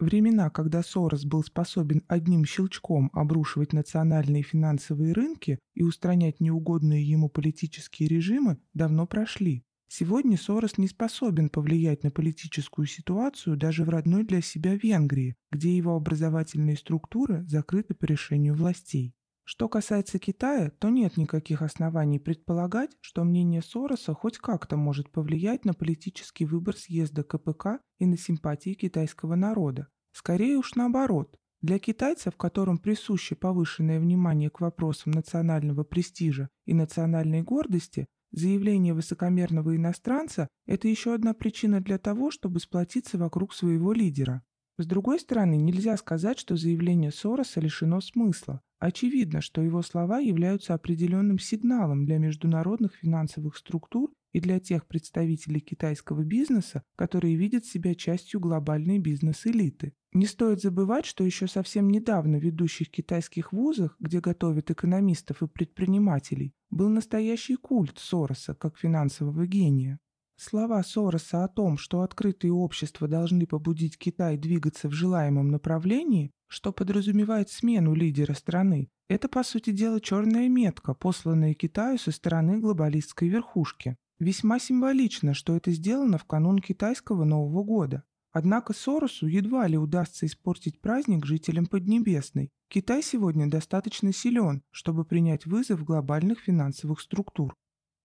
Времена, когда Сорос был способен одним щелчком обрушивать национальные финансовые рынки и устранять неугодные ему политические режимы, давно прошли. Сегодня Сорос не способен повлиять на политическую ситуацию даже в родной для себя Венгрии, где его образовательные структуры закрыты по решению властей. Что касается Китая, то нет никаких оснований предполагать, что мнение Сороса хоть как-то может повлиять на политический выбор съезда КПК и на симпатии китайского народа. Скорее уж наоборот. Для китайцев, которым присуще повышенное внимание к вопросам национального престижа и национальной гордости, заявление высокомерного иностранца – это еще одна причина для того, чтобы сплотиться вокруг своего лидера. С другой стороны, нельзя сказать, что заявление Сороса лишено смысла. Очевидно, что его слова являются определенным сигналом для международных финансовых структур и для тех представителей китайского бизнеса, которые видят себя частью глобальной бизнес-элиты. Не стоит забывать, что еще совсем недавно в ведущих китайских вузах, где готовят экономистов и предпринимателей, был настоящий культ Сороса как финансового гения. Слова Сороса о том, что открытые общества должны побудить Китай двигаться в желаемом направлении, что подразумевает смену лидера страны, это, по сути дела, черная метка, посланная Китаю со стороны глобалистской верхушки. Весьма символично, что это сделано в канун китайского Нового года. Однако Соросу едва ли удастся испортить праздник жителям Поднебесной. Китай сегодня достаточно силен, чтобы принять вызов глобальных финансовых структур.